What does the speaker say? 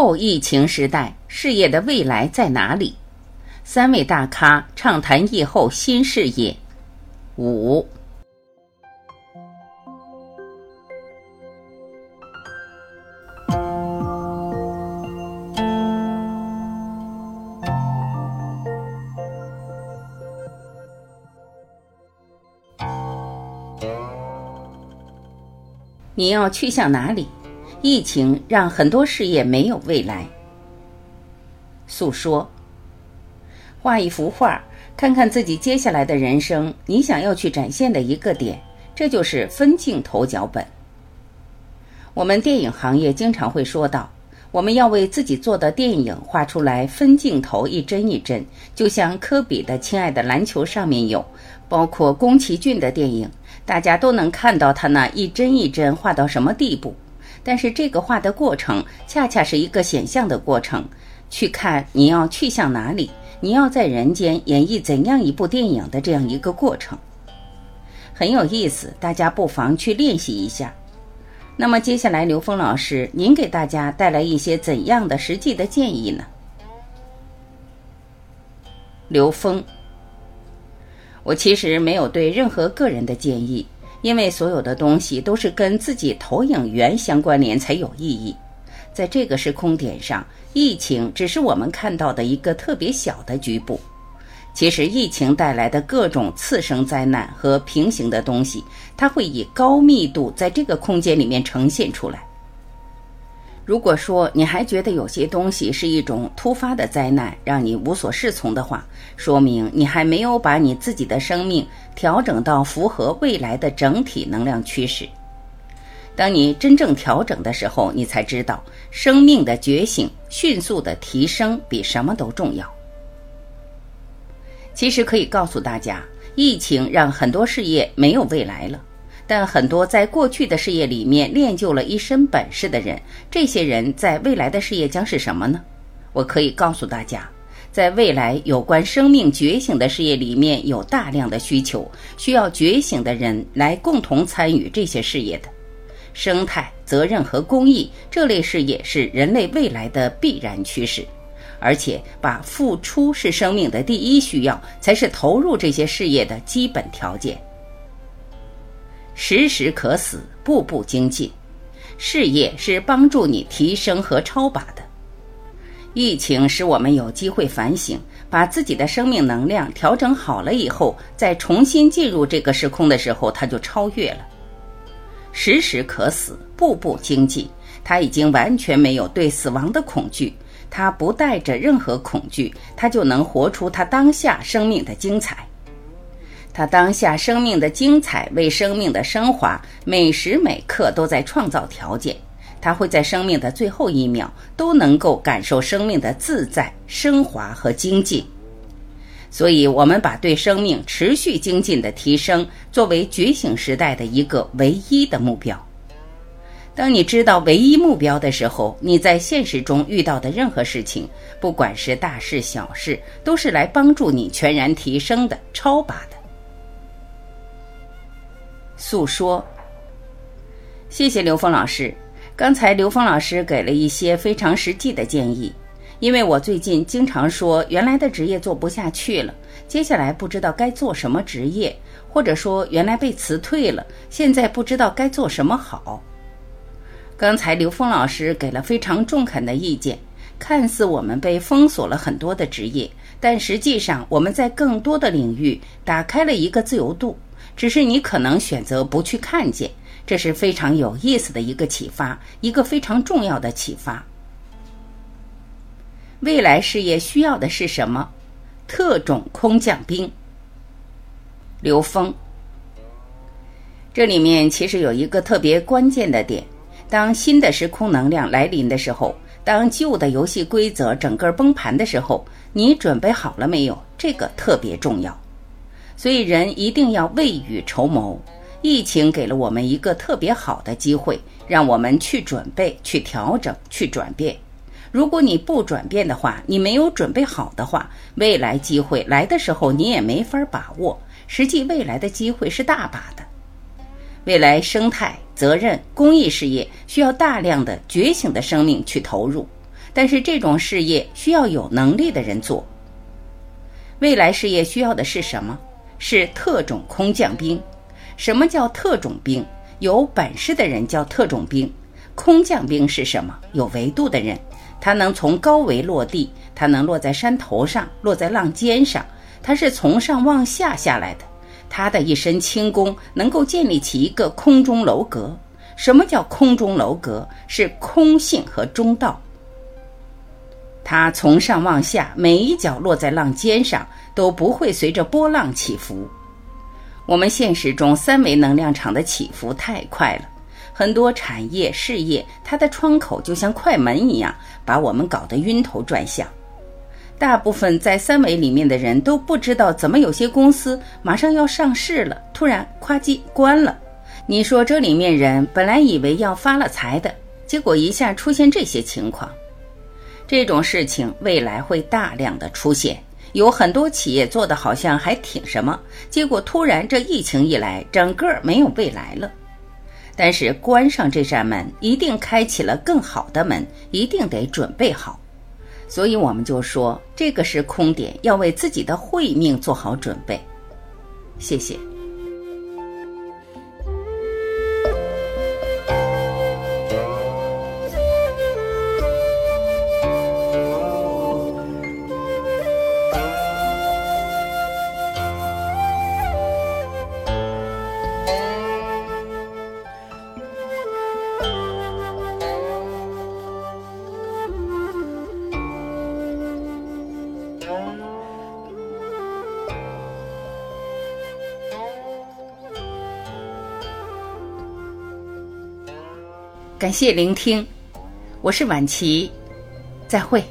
后疫情时代，事业的未来在哪里？三位大咖畅谈疫后新事业。五，你要去向哪里？疫情让很多事业没有未来。诉说，画一幅画，看看自己接下来的人生，你想要去展现的一个点，这就是分镜头脚本。我们电影行业经常会说到，我们要为自己做的电影画出来分镜头，一帧一帧，就像科比的《亲爱的篮球》上面有，包括宫崎骏的电影，大家都能看到他那一帧一帧画到什么地步。但是这个画的过程，恰恰是一个显象的过程。去看你要去向哪里，你要在人间演绎怎样一部电影的这样一个过程，很有意思。大家不妨去练习一下。那么接下来，刘峰老师，您给大家带来一些怎样的实际的建议呢？刘峰，我其实没有对任何个人的建议。因为所有的东西都是跟自己投影源相关联才有意义，在这个时空点上，疫情只是我们看到的一个特别小的局部。其实，疫情带来的各种次生灾难和平行的东西，它会以高密度在这个空间里面呈现出来。如果说你还觉得有些东西是一种突发的灾难，让你无所适从的话，说明你还没有把你自己的生命调整到符合未来的整体能量趋势。当你真正调整的时候，你才知道生命的觉醒、迅速的提升比什么都重要。其实可以告诉大家，疫情让很多事业没有未来了。但很多在过去的事业里面练就了一身本事的人，这些人在未来的事业将是什么呢？我可以告诉大家，在未来有关生命觉醒的事业里面有大量的需求，需要觉醒的人来共同参与这些事业的。生态、责任和公益这类事业是人类未来的必然趋势，而且把付出是生命的第一需要，才是投入这些事业的基本条件。时时可死，步步精进。事业是帮助你提升和超拔的。疫情使我们有机会反省，把自己的生命能量调整好了以后，再重新进入这个时空的时候，它就超越了。时时可死，步步精进。他已经完全没有对死亡的恐惧，他不带着任何恐惧，他就能活出他当下生命的精彩。他当下生命的精彩，为生命的升华，每时每刻都在创造条件。他会在生命的最后一秒都能够感受生命的自在、升华和精进。所以，我们把对生命持续精进的提升作为觉醒时代的一个唯一的目标。当你知道唯一目标的时候，你在现实中遇到的任何事情，不管是大事小事，都是来帮助你全然提升的、超拔的。诉说，谢谢刘峰老师。刚才刘峰老师给了一些非常实际的建议，因为我最近经常说原来的职业做不下去了，接下来不知道该做什么职业，或者说原来被辞退了，现在不知道该做什么好。刚才刘峰老师给了非常中肯的意见，看似我们被封锁了很多的职业，但实际上我们在更多的领域打开了一个自由度。只是你可能选择不去看见，这是非常有意思的一个启发，一个非常重要的启发。未来事业需要的是什么？特种空降兵。刘峰，这里面其实有一个特别关键的点：当新的时空能量来临的时候，当旧的游戏规则整个崩盘的时候，你准备好了没有？这个特别重要。所以，人一定要未雨绸缪。疫情给了我们一个特别好的机会，让我们去准备、去调整、去转变。如果你不转变的话，你没有准备好的话，未来机会来的时候你也没法把握。实际未来的机会是大把的。未来生态、责任、公益事业需要大量的觉醒的生命去投入，但是这种事业需要有能力的人做。未来事业需要的是什么？是特种空降兵。什么叫特种兵？有本事的人叫特种兵。空降兵是什么？有维度的人，他能从高维落地，他能落在山头上，落在浪尖上，他是从上往下下来的。他的一身轻功能够建立起一个空中楼阁。什么叫空中楼阁？是空性和中道。它从上往下，每一脚落在浪尖上，都不会随着波浪起伏。我们现实中三维能量场的起伏太快了，很多产业事业，它的窗口就像快门一样，把我们搞得晕头转向。大部分在三维里面的人都不知道，怎么有些公司马上要上市了，突然咵叽关了。你说这里面人本来以为要发了财的，结果一下出现这些情况。这种事情未来会大量的出现，有很多企业做的好像还挺什么，结果突然这疫情一来，整个没有未来了。但是关上这扇门，一定开启了更好的门，一定得准备好。所以我们就说，这个是空点，要为自己的慧命做好准备。谢谢。感谢聆听，我是晚琪，再会。